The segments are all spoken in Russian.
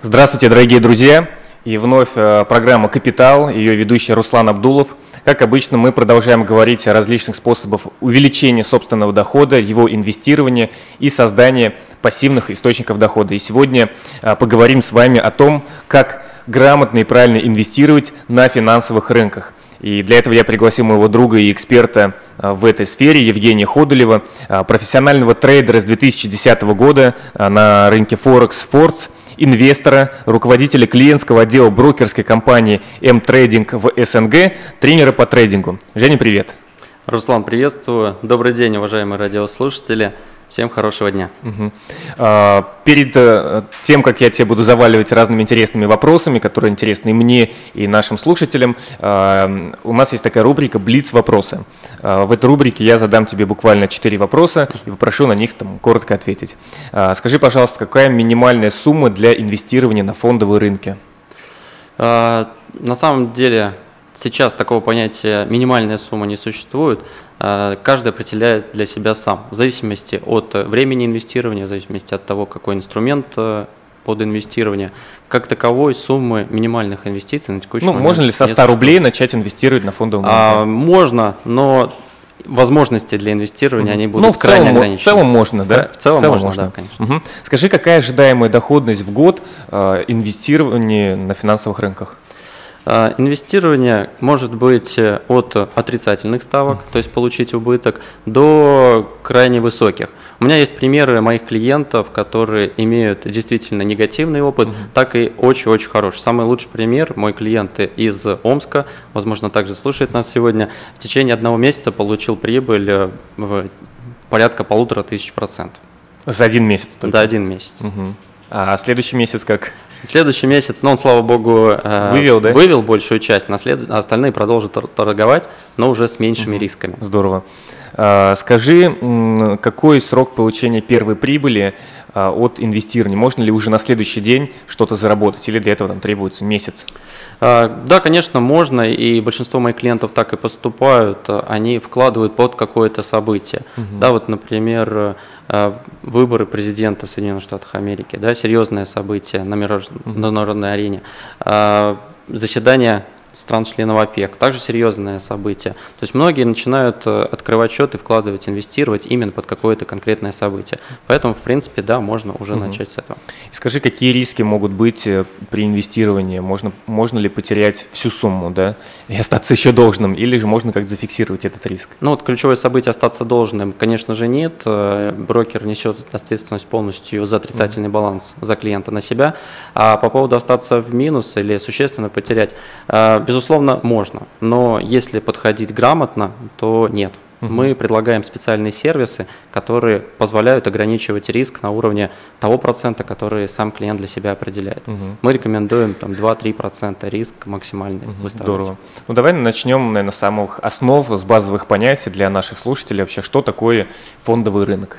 Здравствуйте, дорогие друзья! И вновь э, программа «Капитал», ее ведущий Руслан Абдулов. Как обычно, мы продолжаем говорить о различных способах увеличения собственного дохода, его инвестирования и создания пассивных источников дохода. И сегодня э, поговорим с вами о том, как грамотно и правильно инвестировать на финансовых рынках. И для этого я пригласил моего друга и эксперта э, в этой сфере, Евгения Ходулева, профессионального трейдера с 2010 года на рынке Форекс Фордс – инвестора, руководителя клиентского отдела брокерской компании М-трейдинг в СНГ, тренера по трейдингу. Женя, привет. Руслан, приветствую. Добрый день, уважаемые радиослушатели. Всем хорошего дня. Угу. А, перед э, тем, как я тебе буду заваливать разными интересными вопросами, которые интересны и мне, и нашим слушателям, а, у нас есть такая рубрика «Блиц вопросы». А, в этой рубрике я задам тебе буквально четыре вопроса и попрошу на них там, коротко ответить. Скажи, пожалуйста, какая минимальная сумма для инвестирования на фондовые рынки? На самом деле сейчас такого понятия минимальная сумма не существует. Э, каждый определяет для себя сам, в зависимости от времени инвестирования, в зависимости от того, какой инструмент э, под инвестирование. Как таковой суммы минимальных инвестиций на текущий ну, момент. Можно ли со 100 рублей начать инвестировать на фондовом рынке? А, можно, но возможности для инвестирования, они будут ну, в крайне целом, ограничены. В целом можно, да? В целом, в целом можно, можно, да, конечно. Угу. Скажи, какая ожидаемая доходность в год э, инвестирования на финансовых рынках? А, инвестирование может быть э, от отрицательных ставок, то есть получить убыток, до крайне высоких. У меня есть примеры моих клиентов, которые имеют действительно негативный опыт, так и очень-очень хороший. Самый лучший пример, мой клиент из Омска, возможно, также слушает нас сегодня, в течение одного месяца получил прибыль э, в порядка полутора тысяч процентов. За один месяц? Только? Да, один месяц. Угу. А следующий месяц как? Следующий месяц, ну, он, слава богу, э, вывел, да? вывел большую часть, на след... остальные продолжат торговать, но уже с меньшими угу. рисками. Здорово. А, скажи, какой срок получения первой прибыли а, от инвестирования? Можно ли уже на следующий день что-то заработать или для этого там требуется месяц? А, да, конечно, можно, и большинство моих клиентов так и поступают. Они вкладывают под какое-то событие. Угу. Да, вот, например, выборы президента Соединенных Штатов Америки, да, серьезное событие на международной арене. Заседание стран-членов ОПЕК. Также серьезное событие. То есть многие начинают э, открывать счет и вкладывать, инвестировать именно под какое-то конкретное событие. Поэтому, в принципе, да, можно уже угу. начать с этого. Скажи, какие риски могут быть э, при инвестировании? Можно, можно ли потерять всю сумму, да, и остаться еще должным, или же можно как-то зафиксировать этот риск? Ну вот ключевое событие остаться должным, конечно же, нет. Э, брокер несет ответственность полностью за отрицательный баланс за клиента на себя. А по поводу остаться в минус или существенно потерять, Безусловно, можно, но если подходить грамотно, то нет. Угу. Мы предлагаем специальные сервисы, которые позволяют ограничивать риск на уровне того процента, который сам клиент для себя определяет. Угу. Мы рекомендуем там 2-3% риск максимальный угу. Здорово. Ну давай начнем, наверное, с самых основ, с базовых понятий для наших слушателей вообще, что такое фондовый рынок.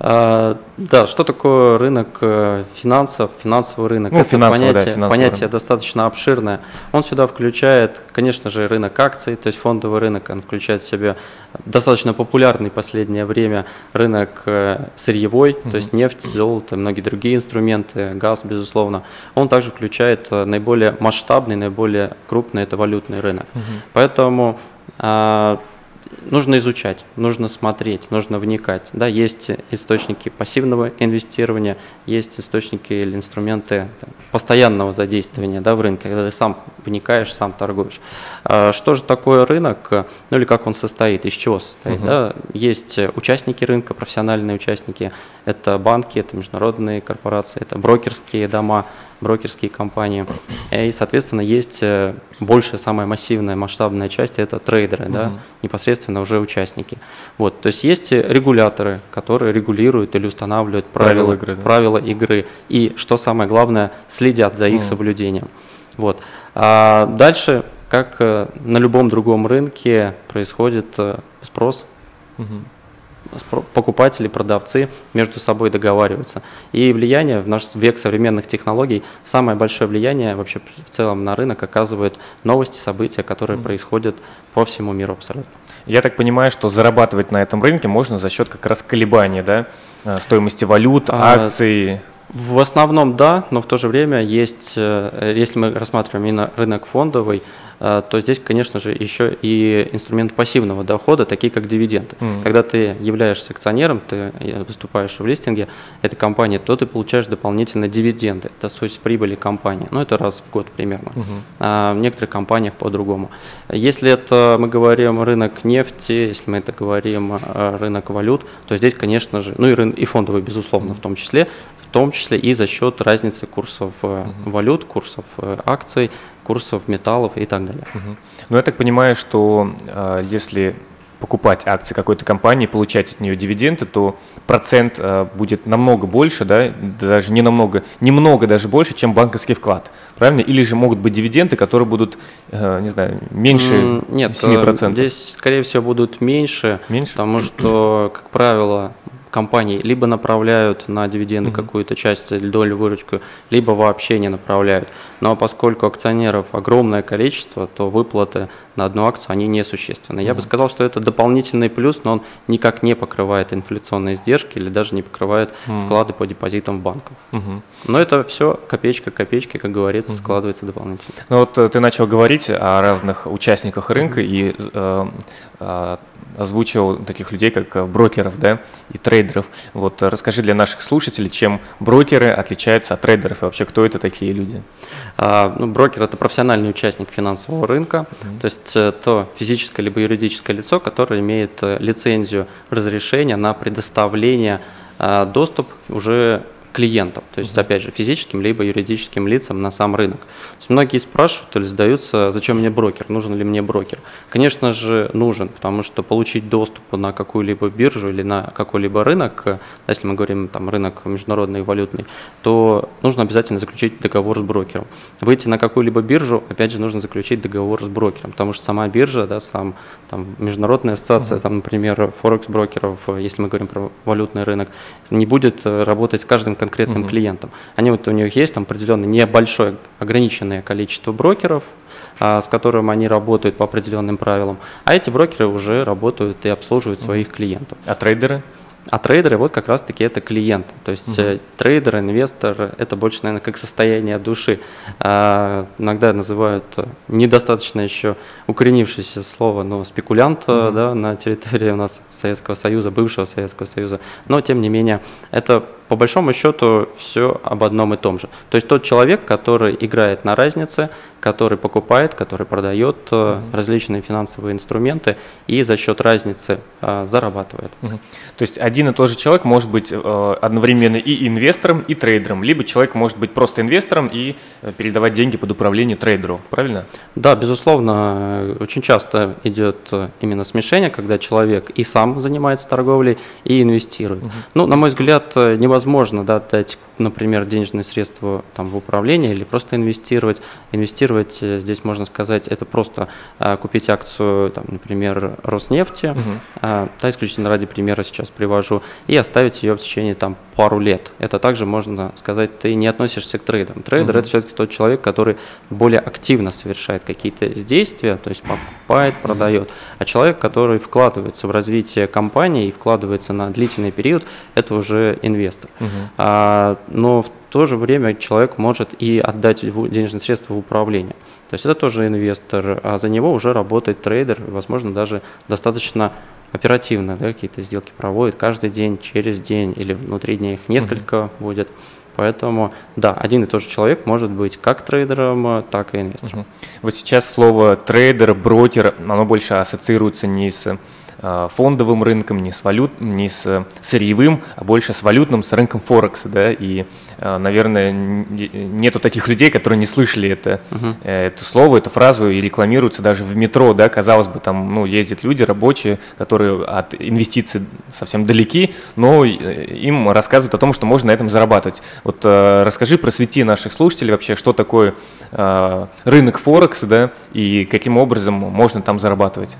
А, да, что такое рынок э, финансов, финансовый рынок? Ну, Это финансовый, понятие, да, понятие рынок. достаточно обширное. Он сюда включает, конечно же, рынок акций, то есть фондовый рынок, он включает в себя достаточно популярный в последнее время рынок э, сырьевой, mm-hmm. то есть нефть, золото, многие другие инструменты, газ, безусловно. Он также включает э, наиболее масштабный, наиболее крупный, это валютный рынок. Mm-hmm. Поэтому а, нужно изучать, нужно смотреть, нужно вникать. Да, есть источники пассивного инвестирования, есть источники или инструменты там, постоянного задействования да, в рынке, когда ты сам вникаешь, сам торгуешь. А что же такое рынок, ну или как он состоит, из чего состоит? Угу. Да? Есть участники рынка, профессиональные участники, это банки, это международные корпорации, это брокерские дома, брокерские компании. И, соответственно, есть э, большая, самая массивная, масштабная часть – это трейдеры, угу. да, непосредственно уже участники. Вот, то есть есть регуляторы, которые регулируют или устанавливают правила, правила, игры, да? правила игры. И, что самое главное, следят за их угу. соблюдением. Вот. А дальше, как э, на любом другом рынке, происходит э, спрос. Угу покупатели, продавцы между собой договариваются. И влияние в наш век современных технологий, самое большое влияние вообще в целом на рынок оказывают новости, события, которые mm. происходят по всему миру абсолютно. Я так понимаю, что зарабатывать на этом рынке можно за счет как раз колебания, да, э, стоимости валют, а, акций. В основном да, но в то же время есть, э, если мы рассматриваем именно рынок фондовый, то здесь, конечно же, еще и инструмент пассивного дохода, такие как дивиденды. Mm. Когда ты являешься акционером, ты выступаешь в листинге этой компании, то ты получаешь дополнительно дивиденды. Это стоимость прибыли компании. Ну, это раз в год примерно. Mm-hmm. А в некоторых компаниях по-другому. Если это мы говорим рынок нефти, если мы это говорим э, рынок валют, то здесь, конечно же, ну и, рын, и фондовый, безусловно, mm-hmm. в том числе, в том числе и за счет разницы курсов угу. валют, курсов э, акций, курсов металлов и так далее. Угу. Ну, я так понимаю, что э, если покупать акции какой-то компании, получать от нее дивиденды, то процент э, будет намного больше, да, даже не намного, немного даже больше, чем банковский вклад, правильно? Или же могут быть дивиденды, которые будут, э, не знаю, меньше Нет, 7%? здесь, скорее всего, будут меньше, меньше? потому что, как правило, компании либо направляют на дивиденды mm-hmm. какую-то часть или долю выручку, либо вообще не направляют. Но поскольку акционеров огромное количество, то выплаты на одну акцию они несущественны. Mm-hmm. Я бы сказал, что это дополнительный плюс, но он никак не покрывает инфляционные издержки или даже не покрывает mm-hmm. вклады по депозитам в банках. Mm-hmm. Но это все копеечка копеечки, как говорится, mm-hmm. складывается дополнительно. Ну вот э, ты начал говорить о разных участниках рынка mm-hmm. и э, э, озвучил таких людей, как э, брокеров да, и трейдеров. Вот э, расскажи для наших слушателей, чем брокеры отличаются от трейдеров и вообще кто это такие люди? А, ну, брокер – это профессиональный участник финансового рынка, mm-hmm. то есть э, то физическое либо юридическое лицо, которое имеет лицензию разрешения на предоставление доступ уже клиентам, то есть, опять же, физическим либо юридическим лицам на сам рынок. То есть многие спрашивают или задаются, зачем мне брокер, нужен ли мне брокер. Конечно же, нужен, потому что получить доступ на какую-либо биржу или на какой-либо рынок, если мы говорим там рынок международный валютный, то нужно обязательно заключить договор с брокером. Выйти на какую-либо биржу, опять же, нужно заключить договор с брокером, потому что сама биржа, да, сам там международная ассоциация, там, например, форекс брокеров, если мы говорим про валютный рынок, не будет работать с каждым конкретным конкретным угу. клиентам. Они вот у них есть там определенное небольшое ограниченное количество брокеров, а, с которым они работают по определенным правилам, а эти брокеры уже работают и обслуживают своих клиентов. А трейдеры? А трейдеры вот как раз-таки это клиент. То есть угу. трейдер, инвестор – это больше, наверное, как состояние души. А, иногда называют недостаточно еще укоренившееся слово, но спекулянт угу. да, на территории у нас Советского Союза, бывшего Советского Союза. Но, тем не менее, это по большому счету все об одном и том же. То есть тот человек, который играет на разнице, который покупает, который продает угу. различные финансовые инструменты и за счет разницы э, зарабатывает. Угу. То есть один и тот же человек может быть э, одновременно и инвестором, и трейдером, либо человек может быть просто инвестором и передавать деньги под управление трейдеру, правильно? Да, безусловно, очень часто идет именно смешение, когда человек и сам занимается торговлей, и инвестирует. Угу. Ну, на мой взгляд, невозможно да, дать например, денежные средства там, в управление или просто инвестировать. Инвестировать э, здесь можно сказать, это просто а, купить акцию, там, например, Роснефти, угу. а, да, исключительно ради примера сейчас привожу, и оставить ее в течение там, пару лет. Это также можно сказать, ты не относишься к трейдерам. Трейдер угу. это все-таки тот человек, который более активно совершает какие-то действия, то есть покупает, продает. А человек, который вкладывается в развитие компании и вкладывается на длительный период, это уже инвестор. Угу. А, но в то же время человек может и отдать денежные средства в управление. То есть это тоже инвестор, а за него уже работает трейдер, возможно, даже достаточно оперативно да, какие-то сделки проводит каждый день, через день или внутри дня их несколько uh будет. Поэтому, да, один и тот же человек может быть как трейдером, так и инвестором. uh Вот сейчас слово трейдер, брокер, оно больше ассоциируется не с фондовым рынком, не с, валют, не с сырьевым, а больше с валютным, с рынком Форекса. Да? И, э, наверное, нету таких людей, которые не слышали это, uh-huh. это слово, эту фразу и рекламируются даже в метро. Да? Казалось бы, там ну, ездят люди рабочие, которые от инвестиций совсем далеки, но им рассказывают о том, что можно на этом зарабатывать. Вот расскажи, просвети наших слушателей вообще, что такое рынок Форекса да? и каким образом можно там зарабатывать.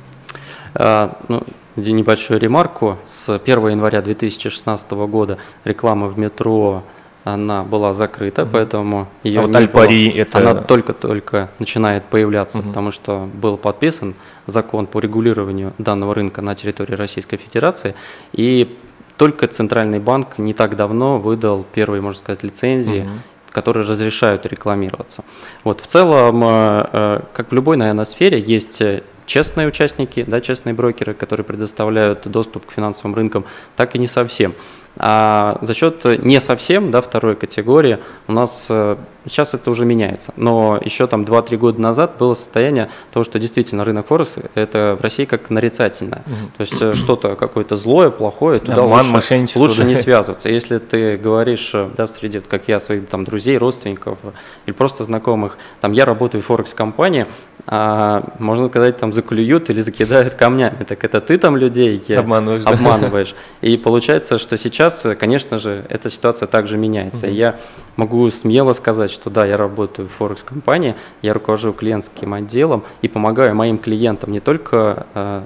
А, ну, небольшую ремарку. С 1 января 2016 года реклама в метро она была закрыта, поэтому ее а вот Альпари это... Она только-только начинает появляться, mm-hmm. потому что был подписан закон по регулированию данного рынка на территории Российской Федерации, и только Центральный банк не так давно выдал первые, можно сказать, лицензии, угу. которые разрешают рекламироваться. Вот, в целом, как в любой, наверное, сфере, есть честные участники, да, честные брокеры, которые предоставляют доступ к финансовым рынкам, так и не совсем. А за счет не совсем да, второй категории у нас э, сейчас это уже меняется. Но еще там 2-3 года назад было состояние того, что действительно рынок Форекс это в России как нарицательное. Угу. То есть э, что-то какое-то злое, плохое, туда Обман, лучше, лучше да. не связываться. Если ты говоришь, э, да, среди, как я, своих там друзей, родственников или просто знакомых, там я работаю в Форекс-компании, а, можно сказать, там заклюют или закидают камнями. Так это ты там людей обманываешь. обманываешь. Да? И получается, что сейчас, конечно же, эта ситуация также меняется. Угу. Я могу смело сказать, что да, я работаю в Форекс-компании, я руковожу клиентским отделом и помогаю моим клиентам не только а,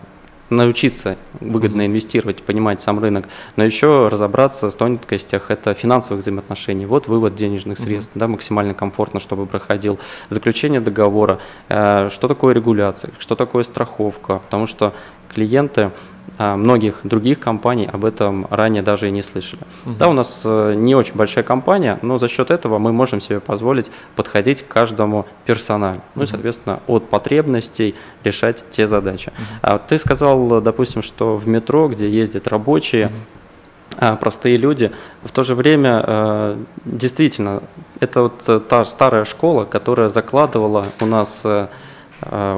научиться выгодно инвестировать, понимать сам рынок, но еще разобраться в тонкостях это финансовых взаимоотношений. Вот вывод денежных средств, mm-hmm. да, максимально комфортно, чтобы проходил. Заключение договора, э, что такое регуляция, что такое страховка, потому что клиенты а многих других компаний об этом ранее даже и не слышали. Угу. Да, у нас э, не очень большая компания, но за счет этого мы можем себе позволить подходить к каждому персонально. Угу. Ну и, соответственно, от потребностей решать те задачи. Угу. А ты сказал, допустим, что в метро, где ездят рабочие, угу простые люди. В то же время, э, действительно, это вот та старая школа, которая закладывала у нас, э,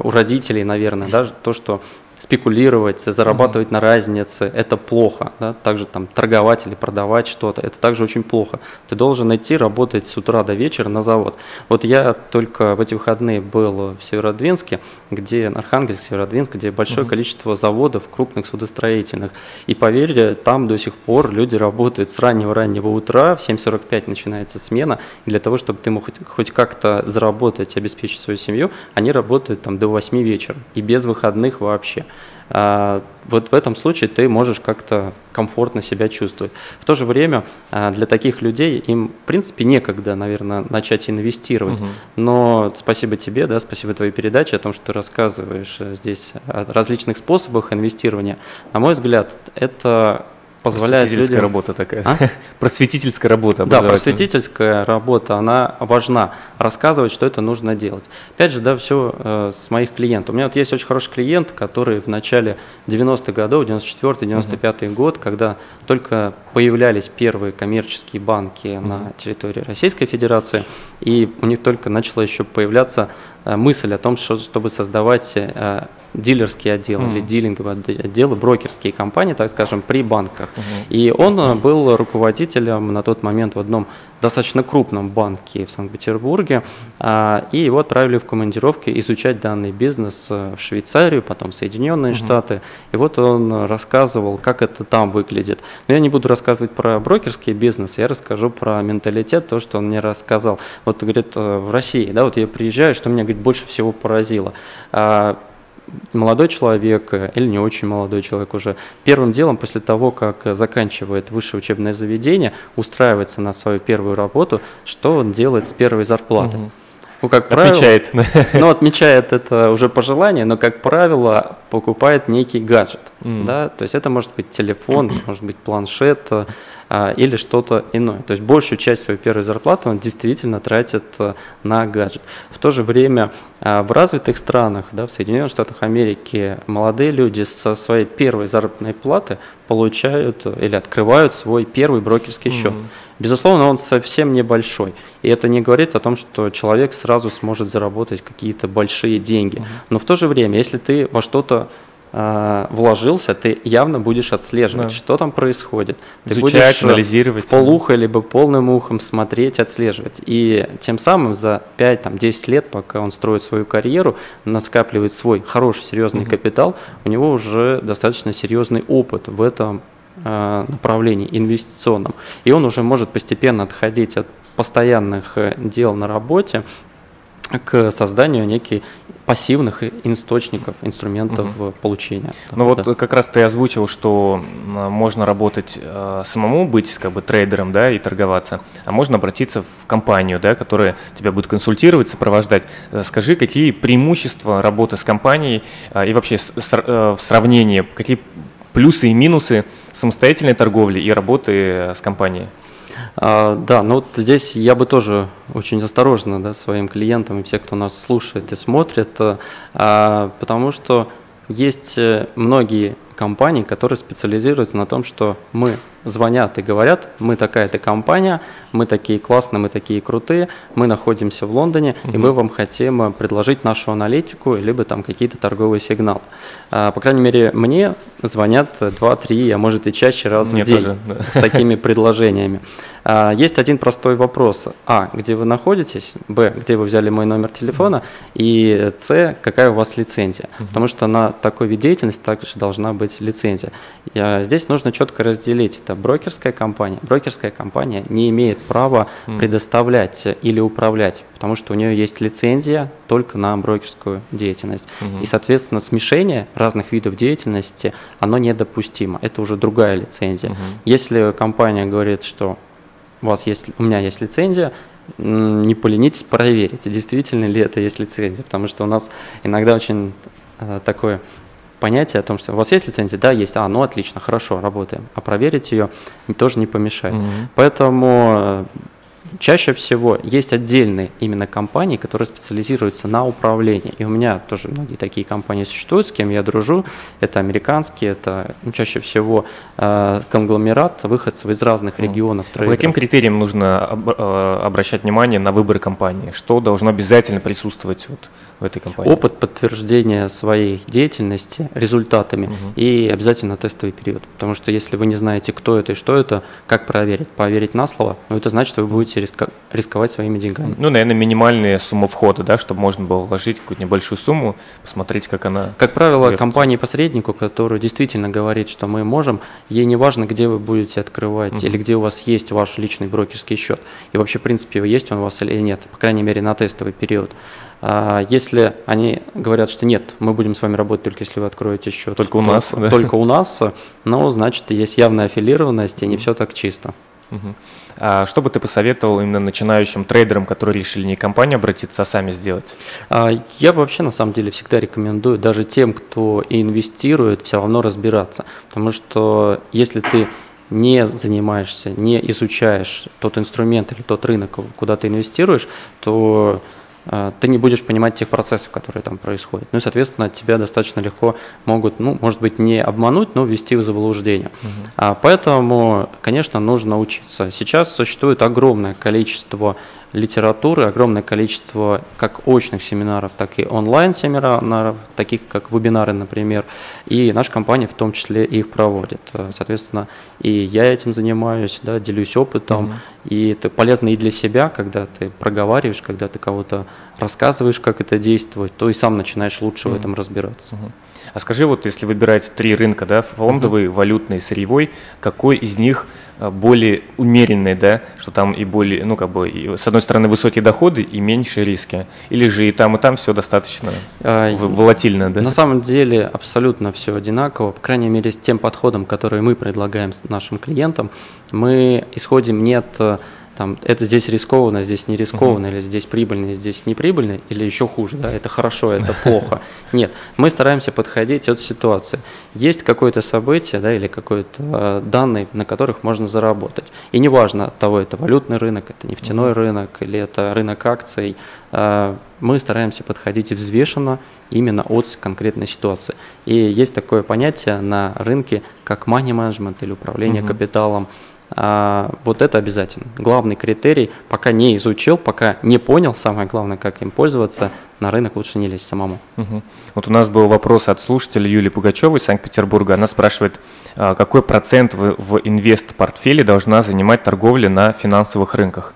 у родителей, наверное, даже то, что спекулировать, зарабатывать mm-hmm. на разнице, это плохо. Да? Также там торговать или продавать что-то, это также очень плохо. Ты должен идти работать с утра до вечера на завод. Вот я только в эти выходные был в Северодвинске, где, Архангельск, Северодвинск, где большое mm-hmm. количество заводов крупных судостроительных. И поверьте, там до сих пор люди работают с раннего-раннего утра, в 7.45 начинается смена, и для того, чтобы ты мог хоть, хоть как-то заработать, обеспечить свою семью, они работают там до 8 вечера и без выходных вообще. А, вот в этом случае ты можешь как-то комфортно себя чувствовать. В то же время а, для таких людей им, в принципе, некогда, наверное, начать инвестировать. Угу. Но спасибо тебе, да, спасибо твоей передаче о том, что ты рассказываешь э, здесь о различных способах инвестирования. На мой взгляд, это позволяет просветительская людям... работа такая. А? Просветительская работа. Да, просветительская работа, она важна. Рассказывать, что это нужно делать. Опять же, да, все э, с моих клиентов. У меня вот есть очень хороший клиент, который в начале 90-х годов, 94-95 угу. год, когда только появлялись первые коммерческие банки угу. на территории Российской Федерации, и у них только начала еще появляться мысль о том, что, чтобы создавать э, дилерский отдел mm. или дилинговые отделы, брокерские компании, так скажем, при банках. Mm-hmm. И он mm. был руководителем на тот момент в одном достаточно крупном банке в Санкт-Петербурге, а, и его отправили в командировки изучать данный бизнес э, в Швейцарию, потом в Соединенные mm-hmm. Штаты. И вот он рассказывал, как это там выглядит. Но я не буду рассказывать про брокерский бизнес, я расскажу про менталитет, то, что он мне рассказал. Вот, говорит, э, в России, да, вот я приезжаю, что меня, говорит, больше всего поразило а, молодой человек э, или не очень молодой человек уже первым делом после того, как заканчивает высшее учебное заведение, устраивается на свою первую работу, что он делает с первой зарплаты. Угу. Ну, как правило, отмечает. Ну, отмечает это уже по желанию, но, как правило, покупает некий гаджет. Mm. Да? То есть это может быть телефон, может быть планшет, а, или что-то иное. То есть большую часть своей первой зарплаты он действительно тратит а, на гаджет. В то же время а, в развитых странах, да, в Соединенных Штатах Америки, молодые люди со своей первой заработной платы получают или открывают свой первый брокерский счет. Mm-hmm. Безусловно, он совсем небольшой. И это не говорит о том, что человек сразу сможет заработать какие-то большие деньги. Mm-hmm. Но в то же время, если ты во что-то э, вложился, ты явно будешь отслеживать, да. что там происходит. Ты Изучать, будешь э, анализировать. полухо либо полным ухом смотреть, отслеживать. И тем самым за 5-10 лет, пока он строит свою карьеру, наскапливает свой хороший, серьезный угу. капитал, у него уже достаточно серьезный опыт в этом э, направлении инвестиционном. И он уже может постепенно отходить от постоянных э, дел на работе к созданию неких пассивных источников, инструментов угу. получения. Ну вот как раз ты озвучил, что можно работать э, самому, быть как бы трейдером, да, и торговаться, а можно обратиться в компанию, да, которая тебя будет консультировать, сопровождать. Э, скажи, какие преимущества работы с компанией э, и вообще с, с, э, в сравнении, какие плюсы и минусы самостоятельной торговли и работы с компанией. А, да, ну вот здесь я бы тоже очень осторожно да, своим клиентам и все, кто нас слушает и смотрит, а, потому что есть э, многие компании, которые специализируются на том, что мы звонят и говорят, мы такая-то компания, мы такие классные, мы такие крутые, мы находимся в Лондоне, угу. и мы вам хотим э, предложить нашу аналитику, либо там какие-то торговые сигналы. А, по крайней мере, мне звонят 2-3, а может и чаще раз мне в день тоже, да. с такими предложениями. А, есть один простой вопрос. А, где вы находитесь? Б, где вы взяли мой номер телефона? И С, какая у вас лицензия? Угу. Потому что на такой вид деятельности также должна быть лицензия. И, здесь нужно четко разделить. Это брокерская компания. Брокерская компания не имеет права mm. предоставлять или управлять, потому что у нее есть лицензия только на брокерскую деятельность. Mm-hmm. И, соответственно, смешение разных видов деятельности, оно недопустимо. Это уже другая лицензия. Mm-hmm. Если компания говорит, что у вас есть, у меня есть лицензия, не поленитесь проверить, действительно ли это есть лицензия, потому что у нас иногда очень э, такое понятие о том, что у вас есть лицензия, да, есть, а, ну отлично, хорошо, работаем, а проверить ее тоже не помешает. Mm-hmm. Поэтому Чаще всего есть отдельные именно компании, которые специализируются на управлении. И у меня тоже многие такие компании существуют, с кем я дружу. Это американские, это ну, чаще всего э, конгломерат выходцев из разных регионов. По каким критериям нужно об, э, обращать внимание на выбор компании? Что должно обязательно присутствовать вот в этой компании? Опыт подтверждения своей деятельности результатами угу. и обязательно тестовый период. Потому что если вы не знаете, кто это и что это, как проверить? Поверить на слово, ну, это значит, что вы будете риска- рисковать своими деньгами. Ну, наверное, минимальная сумма входа, да, чтобы можно было вложить какую-то небольшую сумму, посмотреть, как она... Как правило, компании-посреднику, который действительно говорит, что мы можем, ей не важно, где вы будете открывать угу. или где у вас есть ваш личный брокерский счет. И вообще, в принципе, есть он у вас или нет, по крайней мере, на тестовый период. А если они говорят, что нет, мы будем с вами работать только если вы откроете счет. Только у нас, да? Только у нас, ну, значит, есть явная аффилированность, и не все так чисто. Угу. А что бы ты посоветовал именно начинающим трейдерам, которые решили не компанию обратиться, а сами сделать? А, я вообще на самом деле всегда рекомендую даже тем, кто инвестирует, все равно разбираться. Потому что если ты не занимаешься, не изучаешь тот инструмент или тот рынок, куда ты инвестируешь, то ты не будешь понимать тех процессов, которые там происходят. Ну и, соответственно, тебя достаточно легко могут, ну, может быть, не обмануть, но ввести в заблуждение. Угу. А, поэтому, конечно, нужно учиться. Сейчас существует огромное количество литературы, огромное количество как очных семинаров, так и онлайн-семинаров, таких как вебинары, например. И наша компания в том числе их проводит. Соответственно, и я этим занимаюсь, да, делюсь опытом. Mm-hmm. И это полезно и для себя, когда ты проговариваешь, когда ты кого-то рассказываешь, как это действует, то и сам начинаешь лучше mm-hmm. в этом разбираться. Mm-hmm. А скажи, вот если выбирать три рынка, да, фондовый, mm-hmm. валютный, сырьевой, какой из них а, более умеренный, да, что там и более, ну, как бы, и, с одной стороны, высокие доходы и меньше риски? Или же и там, и там все достаточно а, волатильно, да? На самом деле абсолютно все одинаково, по крайней мере, с тем подходом, который мы предлагаем нашим клиентам, мы исходим не от там, это здесь рискованно, здесь не рискованно, uh-huh. или здесь прибыльно, здесь не прибыльно, или еще хуже, да, это хорошо, это плохо. Нет, мы стараемся подходить от ситуации. Есть какое-то событие, да, или какой-то э, данный, на которых можно заработать. И неважно от того, это валютный рынок, это нефтяной uh-huh. рынок, или это рынок акций, э, мы стараемся подходить взвешенно именно от конкретной ситуации. И есть такое понятие на рынке, как money management или управление uh-huh. капиталом. А, вот это обязательно. Главный критерий, пока не изучил, пока не понял, самое главное, как им пользоваться, на рынок лучше не лезть самому. Угу. Вот у нас был вопрос от слушателя Юлии Пугачевой из Санкт-Петербурга. Она спрашивает, а, какой процент в, в инвест-портфеле должна занимать торговля на финансовых рынках?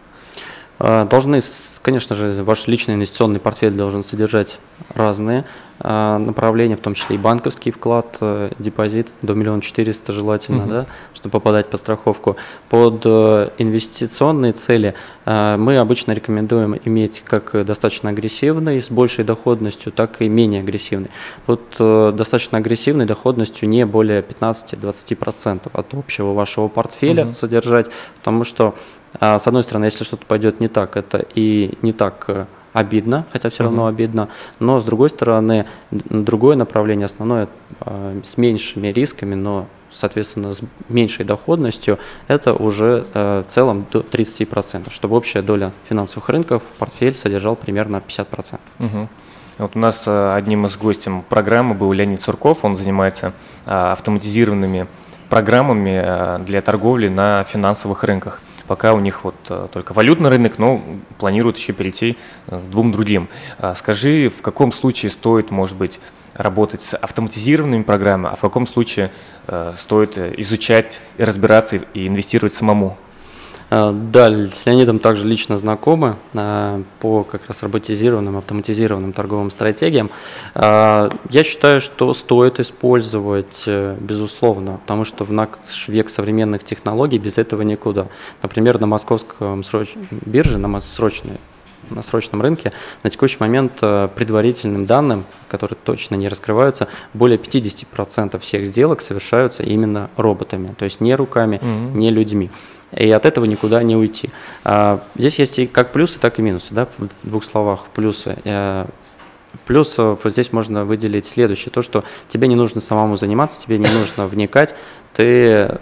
А, должны, конечно же, ваш личный инвестиционный портфель должен содержать разные а, направления, в том числе и банковский вклад, э, депозит до миллиона четыреста желательно, угу. да, чтобы попадать под страховку. Под э, инвестиционные цели э, мы обычно рекомендуем иметь как достаточно агрессивный, с большей доходностью, так и менее агрессивный. Вот достаточно агрессивной доходностью не более 15-20% от общего вашего портфеля угу. содержать, потому что с одной стороны, если что-то пойдет не так, это и не так обидно, хотя все равно обидно, но с другой стороны, другое направление, основное, э, с меньшими рисками, но соответственно, с меньшей доходностью, это уже э, в целом до 30%, чтобы общая доля финансовых рынков портфель содержал примерно 50%. Угу. Вот у нас э, одним из гостем программы был Леонид Цурков, он занимается автоматизированными программами для торговли на финансовых рынках пока у них вот э, только валютный рынок, но планируют еще перейти э, к двум другим. А скажи, в каком случае стоит, может быть, работать с автоматизированными программами, а в каком случае э, стоит изучать разбираться и инвестировать самому? А, да, с Леонидом также лично знакомы а, по как раз роботизированным, автоматизированным торговым стратегиям. А, я считаю, что стоит использовать, э, безусловно, потому что в наш век современных технологий без этого никуда. Например, на московском бирже, на срочной на срочном рынке на текущий момент э, предварительным данным, которые точно не раскрываются, более 50% всех сделок совершаются именно роботами, то есть не руками, mm-hmm. не людьми и от этого никуда не уйти. А, здесь есть и как плюсы, так и минусы, да, в двух словах плюсы. Э, плюсов здесь можно выделить следующее, то, что тебе не нужно самому заниматься, тебе не нужно вникать, ты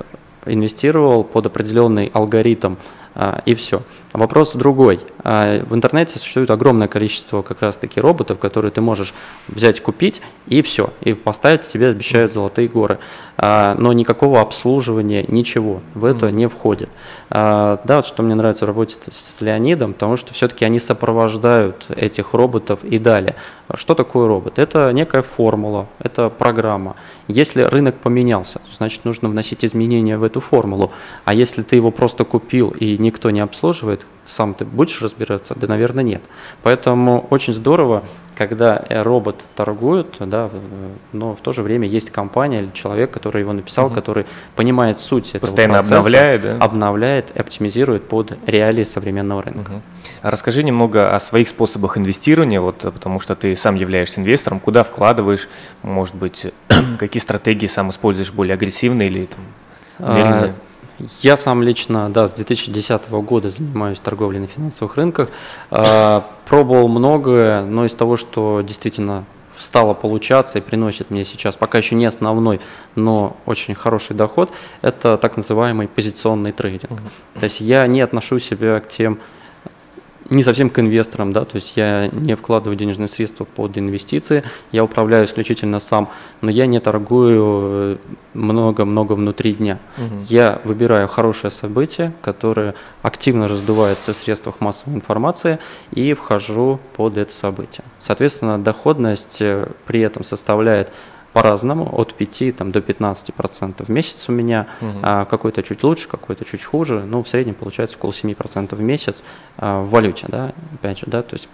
инвестировал под определенный алгоритм, а, и все. Вопрос другой. А, в интернете существует огромное количество как раз-таки роботов, которые ты можешь взять, купить, и все. И поставить тебе обещают золотые горы. А, но никакого обслуживания, ничего в это не входит. Да, вот что мне нравится в работе с Леонидом, потому что все-таки они сопровождают этих роботов и далее. Что такое робот? Это некая формула, это программа. Если рынок поменялся, значит нужно вносить изменения в эту формулу. А если ты его просто купил и никто не обслуживает, сам ты будешь разбираться? Да, наверное, нет. Поэтому очень здорово, когда э, робот торгует, да, но в то же время есть компания или человек, который его написал, угу. который понимает суть этого Постоянно процесса, обновляет, да? обновляет и оптимизирует под реалии современного рынка. Угу. А расскажи немного о своих способах инвестирования, вот, потому что ты сам являешься инвестором, куда вкладываешь, может быть, какие стратегии сам используешь более агрессивные или там, а, я сам лично, да, с 2010 года занимаюсь торговлей на финансовых рынках. Э, пробовал многое, но из того, что действительно стало получаться и приносит мне сейчас, пока еще не основной, но очень хороший доход, это так называемый позиционный трейдинг. То есть я не отношу себя к тем не совсем к инвесторам, да, то есть я не вкладываю денежные средства под инвестиции, я управляю исключительно сам, но я не торгую много-много внутри дня. Угу. Я выбираю хорошее событие, которое активно раздувается в средствах массовой информации и вхожу под это событие. Соответственно, доходность э, при этом составляет по-разному, от 5 там, до 15 процентов в месяц у меня, угу. а, какой-то чуть лучше, какой-то чуть хуже, но в среднем получается около 7 процентов в месяц а, в валюте, да, опять же, да, то есть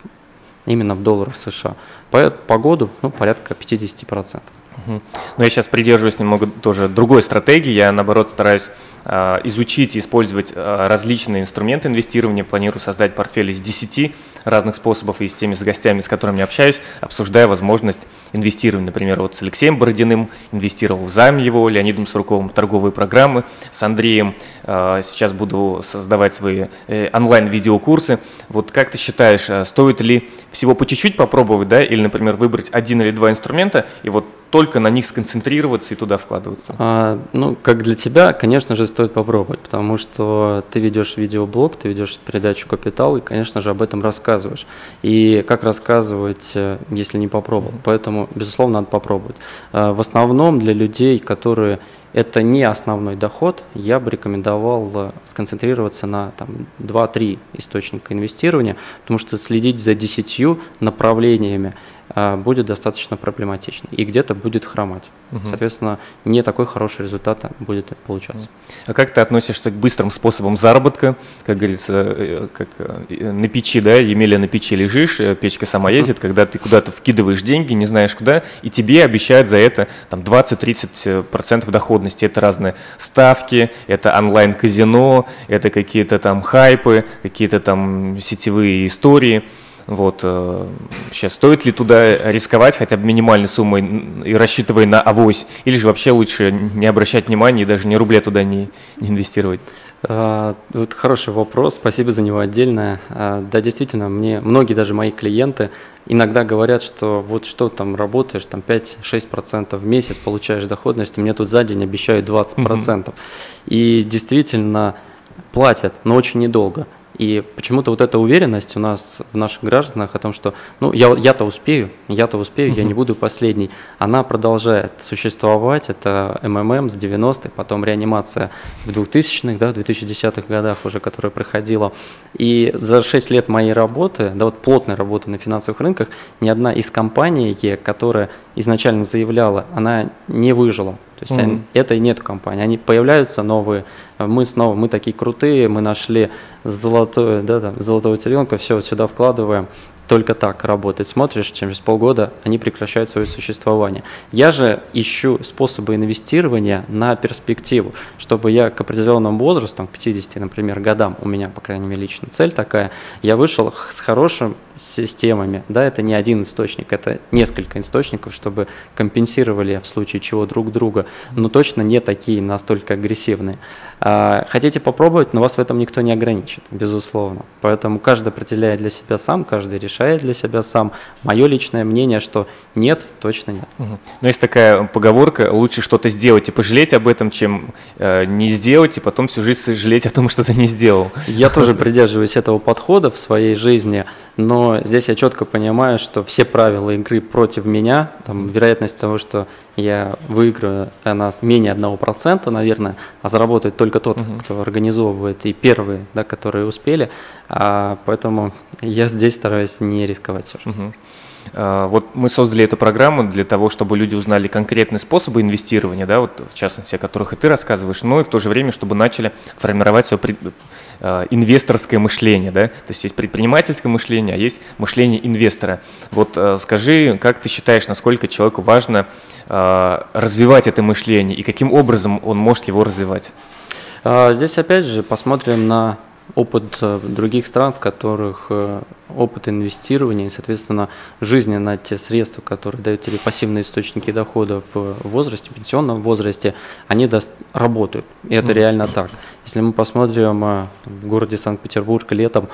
именно в долларах США. По, по году, ну, порядка 50 процентов. Угу. Но я сейчас придерживаюсь немного тоже другой стратегии, я наоборот стараюсь а, изучить и использовать а, различные инструменты инвестирования. Планирую создать портфель из 10 разных способов и с теми с гостями, с которыми общаюсь, обсуждая возможность инвестирования. Например, вот с Алексеем Бородиным инвестировал в займ его, Леонидом Суруковым торговые программы, с Андреем а, сейчас буду создавать свои э, онлайн-видеокурсы. Вот как ты считаешь, стоит ли всего по чуть-чуть попробовать, да, или, например, выбрать один или два инструмента и вот только на них сконцентрироваться и туда вкладываться? А, ну, как для тебя, конечно же, стоит попробовать, потому что ты ведешь видеоблог, ты ведешь передачу «Капитал», и, конечно же, об этом рассказываешь. И как рассказывать, э, если не попробовал? Поэтому, безусловно, надо попробовать. А, в основном для людей, которые это не основной доход, я бы рекомендовал э, сконцентрироваться на там, 2-3 источника инвестирования, потому что следить за 10 направлениями будет достаточно проблематично и где-то будет хромать. Угу. Соответственно, не такой хороший результат будет получаться. А как ты относишься к быстрым способам заработка? Как говорится, э, как э, на печи, да, Емеля на печи лежишь, э, печка сама ездит, когда ты куда-то вкидываешь деньги, не знаешь куда, и тебе обещают за это там 20-30% доходности. Это разные ставки, это онлайн-казино, это какие-то там хайпы, какие-то там сетевые истории. Вот, сейчас стоит ли туда рисковать хотя бы минимальной суммой и рассчитывая на авось, или же вообще лучше не обращать внимания и даже ни рубля туда не, не инвестировать? А, вот хороший вопрос, спасибо за него отдельно. А, да, действительно, мне многие даже мои клиенты иногда говорят, что вот что там работаешь, там 5-6% в месяц получаешь доходность, и мне тут за день обещают 20%. Mm-hmm. И действительно платят, но очень недолго. И почему-то вот эта уверенность у нас в наших гражданах о том, что ну я, я-то успею, я-то успею, uh-huh. я не буду последний, она продолжает существовать. Это МММ с 90-х, потом реанимация в 2000-х, да, в 2010-х годах уже, которая проходила. И за 6 лет моей работы, да, вот плотной работы на финансовых рынках, ни одна из компаний, которая изначально заявляла, она не выжила. То есть mm-hmm. это и нет компании. Они появляются новые. Мы снова, мы такие крутые, мы нашли золотое, да, там, золотого теленка, все вот сюда вкладываем только так работать. Смотришь, через полгода они прекращают свое существование. Я же ищу способы инвестирования на перспективу, чтобы я к определенному возрасту, к 50, например, годам, у меня, по крайней мере, лично цель такая, я вышел с хорошими системами. Да, это не один источник, это несколько источников, чтобы компенсировали в случае чего друг друга, но точно не такие настолько агрессивные. А, хотите попробовать, но вас в этом никто не ограничит, безусловно. Поэтому каждый определяет для себя сам, каждый решает решает для себя сам. Мое личное мнение, что нет, точно нет. Угу. Но есть такая поговорка, лучше что-то сделать и пожалеть об этом, чем э, не сделать и потом всю жизнь сожалеть о том, что ты не сделал. Я тоже придерживаюсь этого подхода в своей жизни, но здесь я четко понимаю, что все правила игры против меня, там вероятность того, что я выиграю, она менее 1%, наверное, а заработает только тот, угу. кто организовывает, и первые, да, которые успели. А, поэтому я здесь стараюсь не рисковать все же. Угу. Вот мы создали эту программу для того, чтобы люди узнали конкретные способы инвестирования, да, вот в частности, о которых и ты рассказываешь, но и в то же время, чтобы начали формировать свое пред... А, инвесторское мышление, да, то есть есть предпринимательское мышление, а есть мышление инвестора. Вот а, скажи, как ты считаешь, насколько человеку важно а, развивать это мышление и каким образом он может его развивать? Здесь опять же посмотрим на опыт э, других стран, в которых э, опыт инвестирования и, соответственно, жизни на те средства, которые дают тебе пассивные источники дохода в возрасте, пенсионном возрасте, они работают. И это реально так. Если мы посмотрим э, в городе Санкт-Петербург летом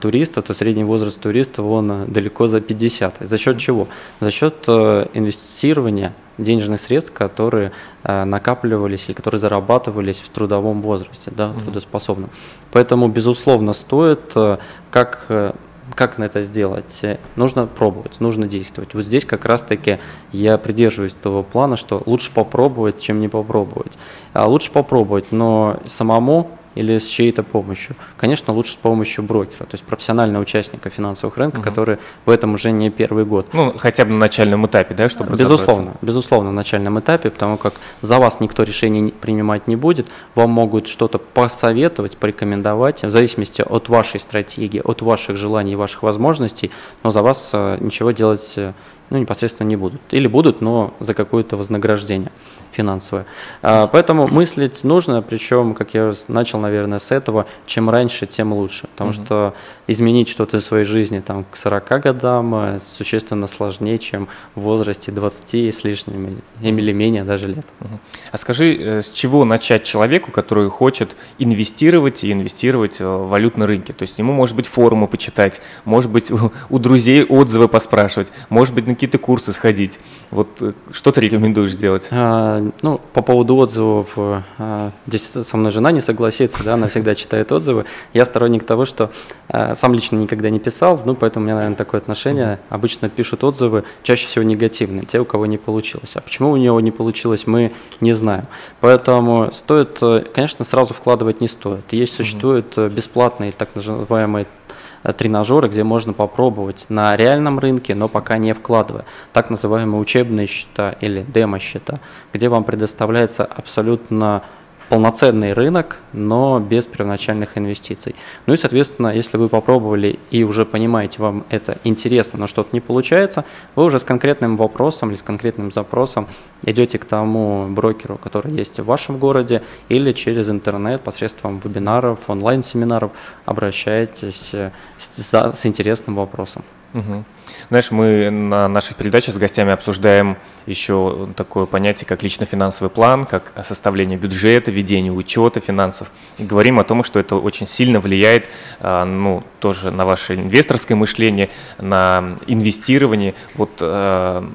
туристов, то средний возраст туристов он далеко за 50. За счет чего? За счет инвестирования денежных средств, которые э, накапливались или которые зарабатывались в трудовом возрасте, да, mm-hmm. трудоспособном. Поэтому, безусловно, стоит э, как э, как на это сделать? Нужно пробовать, нужно действовать. Вот здесь как раз-таки я придерживаюсь того плана, что лучше попробовать, чем не попробовать. А лучше попробовать, но самому или с чьей-то помощью? Конечно, лучше с помощью брокера, то есть профессионального участника финансовых рынков, угу. который в этом уже не первый год. Ну, хотя бы на начальном этапе, да, чтобы Безусловно, безусловно, на начальном этапе, потому как за вас никто решений принимать не будет, вам могут что-то посоветовать, порекомендовать, в зависимости от вашей стратегии, от ваших желаний и ваших возможностей, но за вас э, ничего делать э, ну, непосредственно не будут. Или будут, но за какое-то вознаграждение финансовое. А, поэтому мыслить нужно, причем, как я начал, наверное, с этого, чем раньше, тем лучше. Потому mm-hmm. что изменить что-то в своей жизни там, к 40 годам э, существенно сложнее, чем в возрасте 20 с лишним или менее даже лет. Mm-hmm. А скажи, э, с чего начать человеку, который хочет инвестировать и инвестировать в валютные рынки? То есть ему, может быть, форумы почитать, может быть, у друзей отзывы поспрашивать, может быть, на какие-то курсы сходить. Вот э, что ты рекомендуешь сделать? А, ну, по поводу отзывов, а, здесь со мной жена не согласится, да, она всегда читает отзывы. Я сторонник того, что а, сам лично никогда не писал, ну, поэтому у меня, наверное, такое отношение. Обычно пишут отзывы, чаще всего негативные, те, у кого не получилось. А почему у него не получилось, мы не знаем. Поэтому стоит, э, конечно, сразу вкладывать не стоит. Есть, существуют э, бесплатные так называемые Э, тренажеры, где можно попробовать на реальном рынке, но пока не вкладывая. Так называемые учебные счета или демо-счета, где вам предоставляется абсолютно полноценный рынок, но без первоначальных инвестиций. Ну и, соответственно, если вы попробовали и уже понимаете, вам это интересно, но что-то не получается, вы уже с конкретным вопросом или с конкретным запросом идете к тому брокеру, который есть в вашем городе, или через интернет посредством вебинаров, онлайн-семинаров обращаетесь с, с интересным вопросом. Угу. Знаешь, мы на нашей передаче с гостями обсуждаем еще такое понятие, как лично-финансовый план, как составление бюджета, ведение учета финансов. И говорим о том, что это очень сильно влияет а, ну, тоже на ваше инвесторское мышление, на инвестирование. Вот а,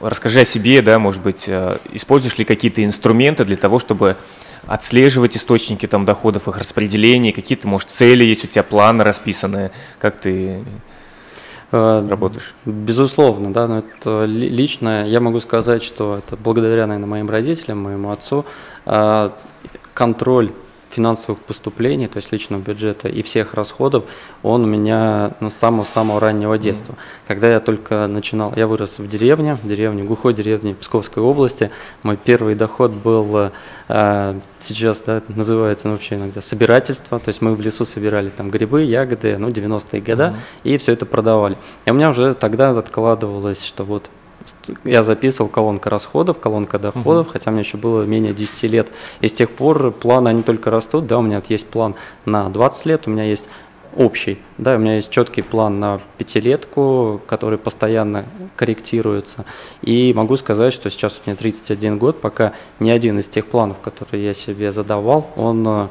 расскажи о себе, да, может быть, а, используешь ли какие-то инструменты для того, чтобы отслеживать источники там, доходов, их распределение, какие-то, может, цели есть у тебя, планы расписанные, как ты Э, работаешь? Безусловно, да, но это лично я могу сказать, что это благодаря, наверное, моим родителям, моему отцу, э, контроль финансовых поступлений, то есть личного бюджета и всех расходов, он у меня ну, с самого-самого раннего детства. Mm-hmm. Когда я только начинал, я вырос в деревне, в деревне, глухой деревне Псковской области. Мой первый доход был э, сейчас, да, называется ну, вообще иногда собирательство, то есть мы в лесу собирали там грибы, ягоды, ну, 90-е годы, mm-hmm. и все это продавали. И у меня уже тогда откладывалось, что вот я записывал колонка расходов, колонка доходов, угу. хотя мне еще было менее 10 лет. И с тех пор планы, они только растут. Да, у меня вот есть план на 20 лет, у меня есть общий. Да, у меня есть четкий план на пятилетку, который постоянно корректируется. И могу сказать, что сейчас у меня 31 год, пока ни один из тех планов, которые я себе задавал, он э,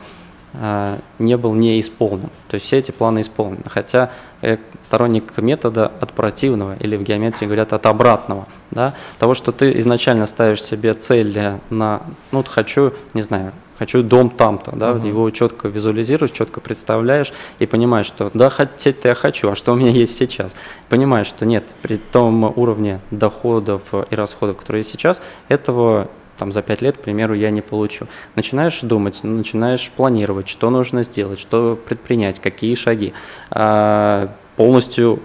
не был не исполнен. То есть все эти планы исполнены. Хотя я сторонник метода от противного, или в геометрии говорят от обратного. Да? Того, что ты изначально ставишь себе цель на, ну, хочу, не знаю, хочу дом там-то, да, uh-huh. его четко визуализируешь, четко представляешь и понимаешь, что да, хотеть-то я хочу, а что у меня есть сейчас. Понимаешь, что нет, при том уровне доходов и расходов, которые есть сейчас, этого там за пять лет, к примеру, я не получу. Начинаешь думать, начинаешь планировать, что нужно сделать, что предпринять, какие шаги. А, полностью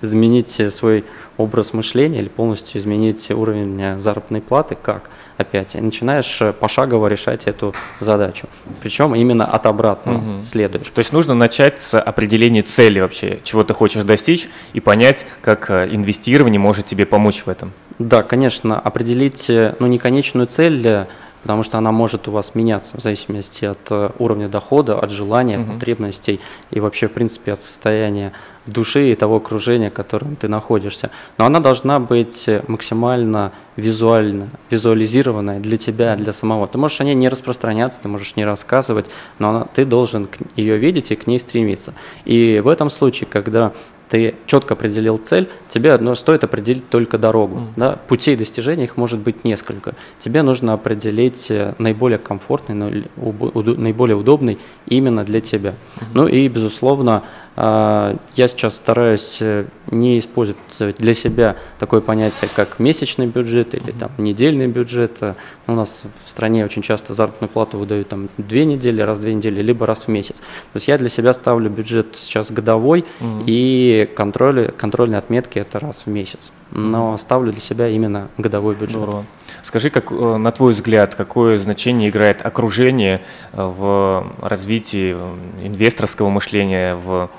изменить свой образ мышления или полностью изменить уровень заработной платы, как? Опять, и начинаешь пошагово решать эту задачу. Причем именно от обратного угу. следуешь. То есть нужно начать с определения цели вообще, чего ты хочешь достичь, и понять, как э, инвестирование может тебе помочь в этом. Да, конечно, определить э, ну, не конечную цель, э, потому что она может у вас меняться в зависимости от э, уровня дохода, от желания, от потребностей и вообще, в принципе, от состояния души и того окружения, в котором ты находишься. Но она должна быть максимально визуально, визуализированная для тебя, для самого. Ты можешь о ней не распространяться, ты можешь не рассказывать, но она, ты должен ее видеть и к ней стремиться. И в этом случае, когда ты четко определил цель, тебе одно стоит определить только дорогу. Mm. Да? Путей достижения их может быть несколько. Тебе нужно определить э, наиболее комфортный, наиболее удобный именно для тебя. Mm-hmm. Ну и, безусловно, я сейчас стараюсь э, не использовать для себя такое понятие, как месячный бюджет или там недельный бюджет. Э, у нас в стране очень часто заработную плату выдают там две недели, раз в две недели, либо раз в месяц. То есть я для себя ставлю бюджет сейчас годовой, mm-hmm. и контроль, контрольные отметки это раз в месяц. Но ставлю для себя именно годовой бюджет. Здорово. Скажи, как, э, на твой взгляд, какое значение играет окружение в развитии инвесторского мышления, в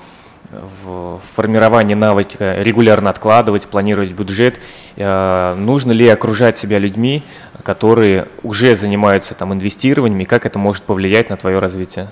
в формировании навыка регулярно откладывать, планировать бюджет. Э, нужно ли окружать себя людьми, которые уже занимаются там, инвестированиями, как это может повлиять на твое развитие?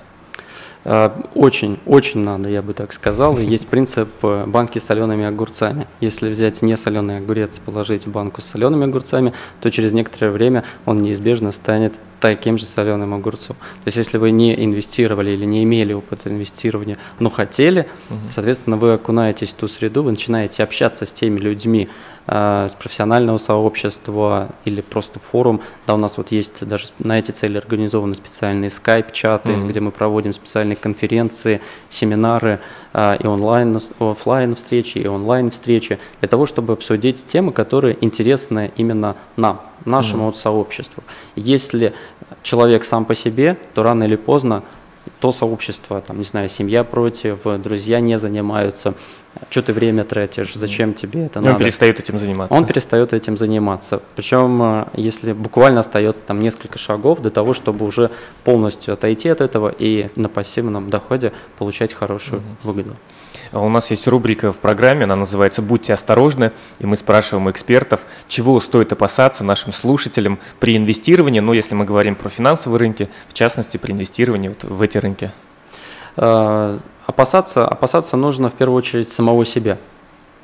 Э, очень, очень надо, я бы так сказал. Есть принцип э, банки с солеными огурцами. Если взять не соленый огурец и положить в банку с солеными огурцами, то через некоторое время он неизбежно станет таким же соленым огурцом. То есть, если вы не инвестировали или не имели опыта инвестирования, но хотели, угу. соответственно, вы окунаетесь в ту среду, вы начинаете общаться с теми людьми, э, с профессионального сообщества или просто форум. Да, у нас вот есть даже на эти цели организованы специальные скайп-чаты, угу. где мы проводим специальные конференции, семинары и онлайн, офлайн встречи, и онлайн встречи, для того, чтобы обсудить темы, которые интересны именно нам нашему mm вот сообществу. Если человек сам по себе, то рано или поздно то сообщество, там, не знаю, семья против, друзья не занимаются, что ты время тратишь, зачем тебе это И надо. Он перестает этим заниматься. Он перестает этим заниматься. Причем, э, если буквально остается там несколько шагов до того, чтобы уже полностью отойти от этого и на пассивном доходе получать хорошую выгоду. А У нас есть рубрика в программе, она называется «Будьте осторожны», и мы спрашиваем у экспертов, чего стоит опасаться нашим слушателям при инвестировании, ну, если мы говорим про финансовые рынки, в частности, при инвестировании вот в эти рынки. Опасаться, опасаться нужно в первую очередь самого себя,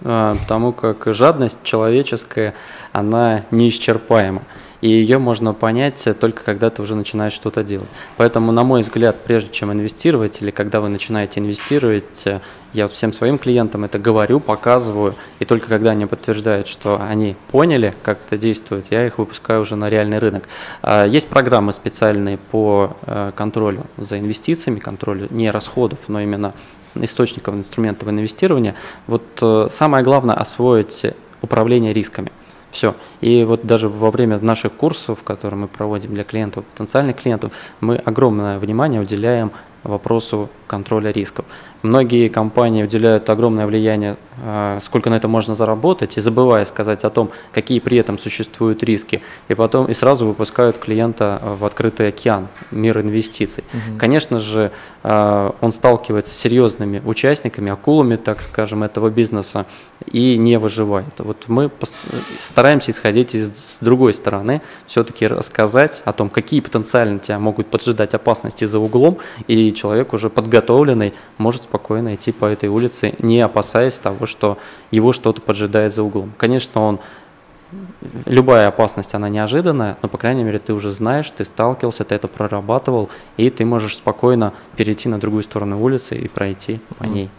Э, потому как жадность человеческая, она неисчерпаема. И ее можно понять только когда ты уже начинаешь что-то делать. Поэтому, на мой взгляд, прежде чем инвестировать или когда вы начинаете инвестировать, э, я всем своим клиентам это говорю, показываю, и только когда они подтверждают, что они поняли, как это действует, я их выпускаю уже на реальный рынок. А, Есть программы специальные по э, контролю за инвестициями, контролю не расходов, но именно источников инструментов инвестирования. Вот э, самое главное освоить управление рисками. Все. И вот даже во время наших курсов, которые мы проводим для клиентов, потенциальных клиентов, мы огромное внимание уделяем вопросу контроля рисков. Многие компании уделяют огромное влияние, э, сколько на это можно заработать, и забывая сказать о том, какие при этом существуют риски, и потом и сразу выпускают клиента в открытый океан, мир инвестиций. Конечно же, э, он сталкивается с серьезными участниками, акулами, так скажем, этого бизнеса, и не выживает. Вот мы стараемся исходить из с другой стороны, все-таки рассказать о том, какие потенциально тебя могут поджидать опасности за углом, и человек уже подготовленный может спокойно идти по этой улице, не опасаясь того, что его что-то поджидает за углом. Конечно, он любая опасность, она неожиданная, но, по крайней мере, ты уже знаешь, ты сталкивался, ты это прорабатывал, и ты можешь спокойно перейти на другую сторону улицы и пройти по ней.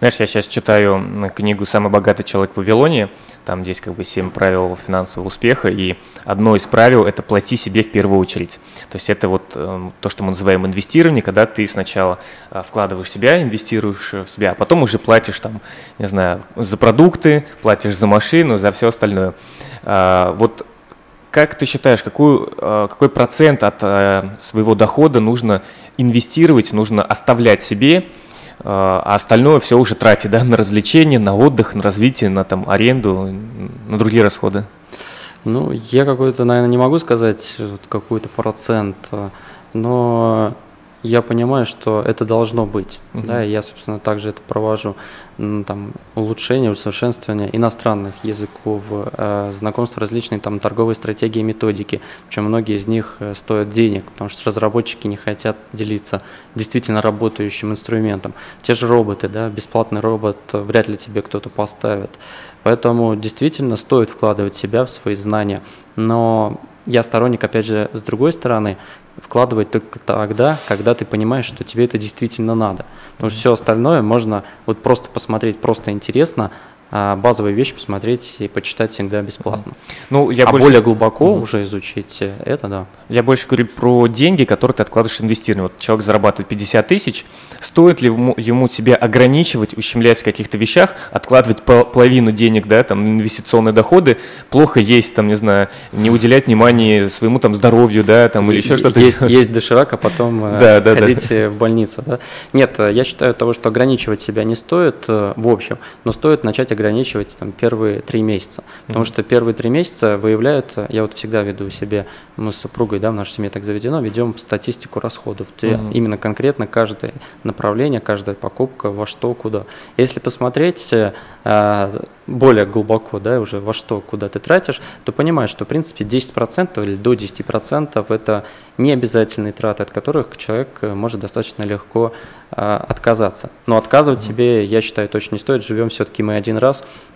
Знаешь, я сейчас читаю книгу «Самый богатый человек в Вавилоне», там здесь как бы семь правил финансового успеха, и одно из правил – это плати себе в первую очередь. То есть это вот эм, то, что мы называем инвестирование, когда ты сначала э, вкладываешь себя, инвестируешь э, в себя, а потом уже платишь там, не знаю, за продукты, платишь за машину, за все остальное. А, Вот как ты считаешь, какую, э, какой процент от э, своего дохода нужно инвестировать, нужно оставлять себе, э, а остальное все уже тратить да, на развлечения, на отдых, на развитие, на там, аренду, на другие расходы? Ну, я какой-то, наверное, не могу сказать вот какой-то процент, э, но я понимаю, что это должно быть. Мгм. Да, и я, собственно, также это провожу. Там, улучшение, усовершенствование иностранных языков, э, знакомство различной там, торговой стратегии и методики. Причем многие из них э, стоят денег, потому что разработчики не хотят делиться действительно работающим инструментом. Те же роботы, да, бесплатный робот э, вряд ли тебе кто-то поставит. Поэтому действительно стоит вкладывать себя в свои знания. Но я сторонник, опять же, с другой стороны, вкладывать только тогда, когда ты понимаешь, что тебе это действительно надо. Потому что все остальное можно вот просто посмотреть, просто интересно, базовые вещи посмотреть и почитать всегда бесплатно. Ну, я а больше, более глубоко Мгм. уже изучить э, это, да. я больше говорю про деньги, которые ты откладываешь инвестирование. Вот человек зарабатывает 50 тысяч, стоит ли ему, ему себя ограничивать, ущемлять в каких-то вещах, откладывать пол- половину денег, да, там, инвестиционные доходы, плохо есть, там, не знаю, не уделять внимания своему там здоровью, да, там, или еще что-то. Есть, есть доширак, а потом э, Да, ходить э, в больницу. Да? Нет, я считаю того, что ограничивать себя не стоит в общем, но стоит начать ограничивать там, первые три месяца. Потому Мгм. что первые три месяца выявляют, я вот всегда веду себе, мы с супругой, да, в нашей семье так заведено, ведем статистику расходов. Где Мгм. Именно конкретно каждое направление, каждая покупка, во что, куда. Если посмотреть э, более глубоко, да, уже во что, куда ты тратишь, то понимаешь, что в принципе 10% или до 10% это не обязательные траты, от которых человек э, может достаточно легко э, отказаться. Но отказывать себе, я считаю, точно не стоит. Живем все-таки мы один раз.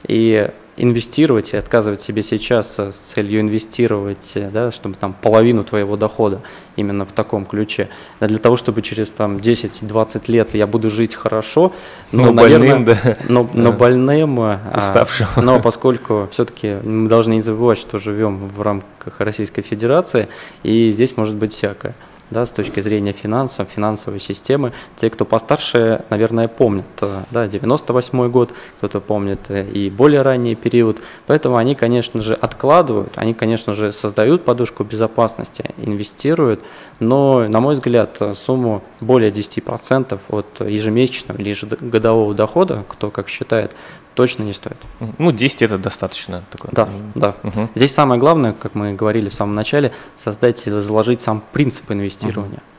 И инвестировать и отказывать себе сейчас э, с целью инвестировать, э, да, чтобы там половину твоего дохода именно в таком ключе, а для того, чтобы через там 10-20 лет я буду жить хорошо, Но больным, да. но, но Да. больным, а, Уставшим. но поскольку все-таки мы должны не забывать, что живем в рамках Российской Федерации, и здесь может быть всякое. Да, с точки зрения финансов, финансовой системы. Те, кто постарше, наверное, помнят, э, да, 98 год, кто-то помнит э, и более ранний период. Поэтому они, конечно же, откладывают, они, конечно же, создают подушку безопасности, инвестируют, но, на мой взгляд, сумму более 10% от ежемесячного или ежегодового дохода, кто как считает, точно не стоит. Ну, 10 это достаточно. Такое. Да, да. Угу. Здесь самое главное, как мы говорили в самом начале, создать или заложить сам принцип инвестирования. Угу.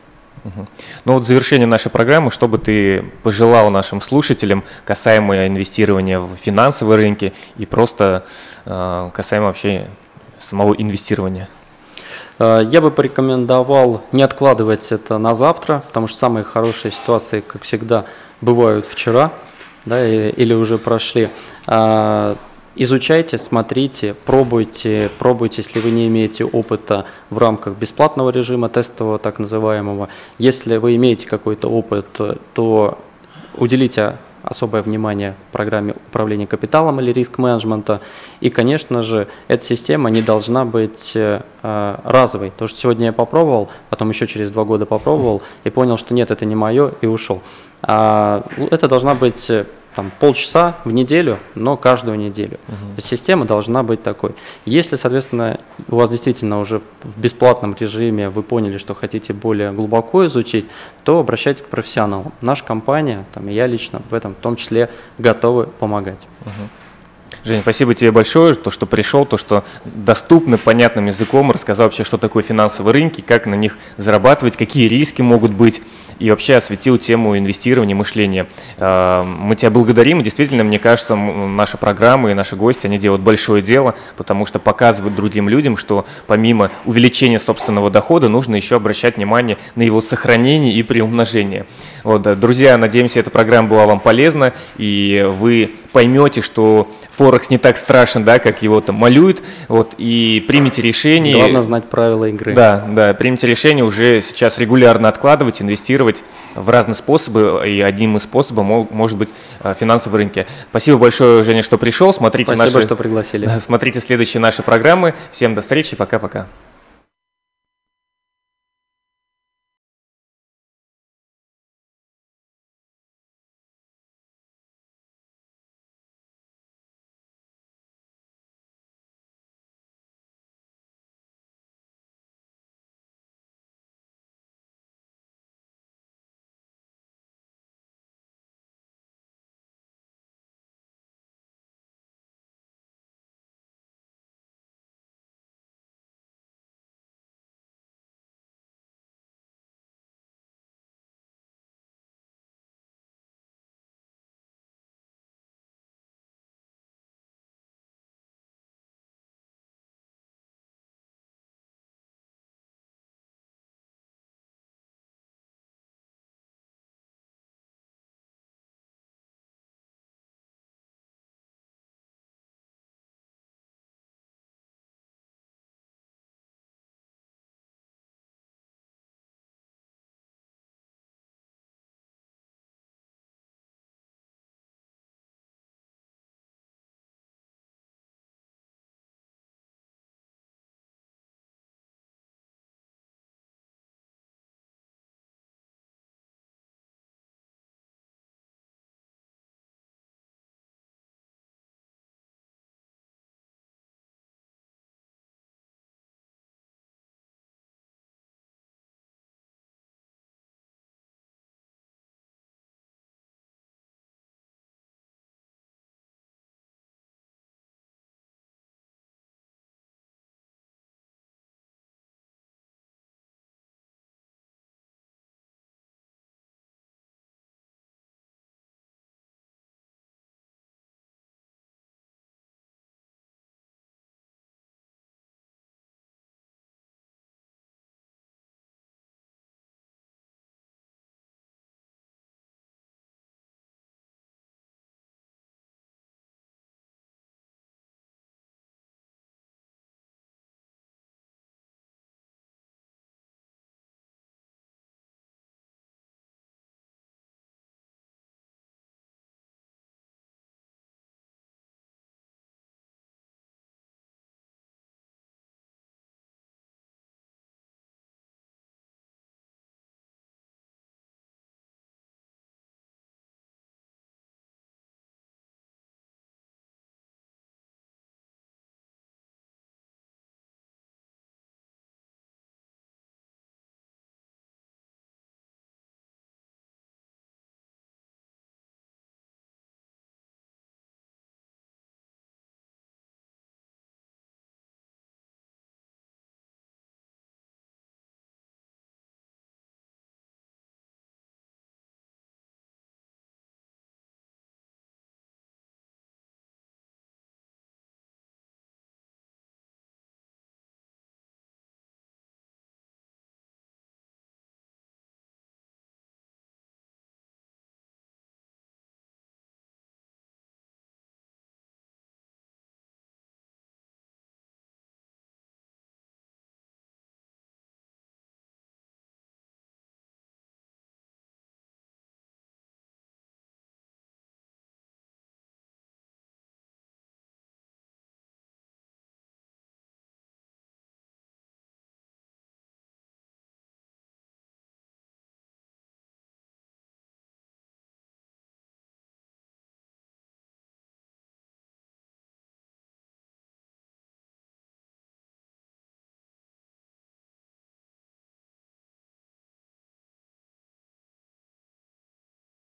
Угу. Ну вот в завершение нашей программы, что бы ты пожелал нашим слушателям касаемо инвестирования в финансовые рынки и просто э, касаемо вообще самого инвестирования? Э, я бы порекомендовал не откладывать это на завтра, потому что самые хорошие ситуации, как всегда, бывают вчера да, или уже прошли. А, изучайте, смотрите, пробуйте, пробуйте, если вы не имеете опыта в рамках бесплатного режима тестового так называемого. Если вы имеете какой-то опыт, то уделите особое внимание программе управления капиталом или риск-менеджмента. И, конечно же, эта система не должна быть э, разовой. То, что сегодня я попробовал, потом еще через два года попробовал и понял, что нет, это не мое, и ушел. А, это должна быть э, там, полчаса в неделю, но каждую неделю. Uh-huh. Система должна быть такой. Если, соответственно, у вас действительно уже в бесплатном режиме вы поняли, что хотите более глубоко изучить, то обращайтесь к профессионалам. Наша компания, там, и я лично в этом в том числе готовы помогать. Uh-huh. Женя, спасибо тебе большое, то, что пришел, то, что доступно, понятным языком рассказал вообще, что такое финансовые рынки, как на них зарабатывать, какие риски могут быть и вообще осветил тему инвестирования, мышления. А, мы тебя благодарим, и действительно, мне кажется, наша программа и наши гости, они делают большое дело, потому что показывают другим людям, что помимо увеличения собственного дохода, нужно еще обращать внимание на его сохранение и приумножение. Вот, друзья, надеемся, эта программа была вам полезна, и вы поймете, что Форекс не так страшен, да, как его там малюют, вот, и примите решение. Главное знать правила игры. Да, да, примите решение уже сейчас регулярно откладывать, инвестировать в разные способы, и одним из способов может быть э, финансовые рынки. Спасибо большое, Женя, что пришел, смотрите Спасибо, наши... что пригласили. Смотрите следующие наши программы. Всем до встречи, пока-пока.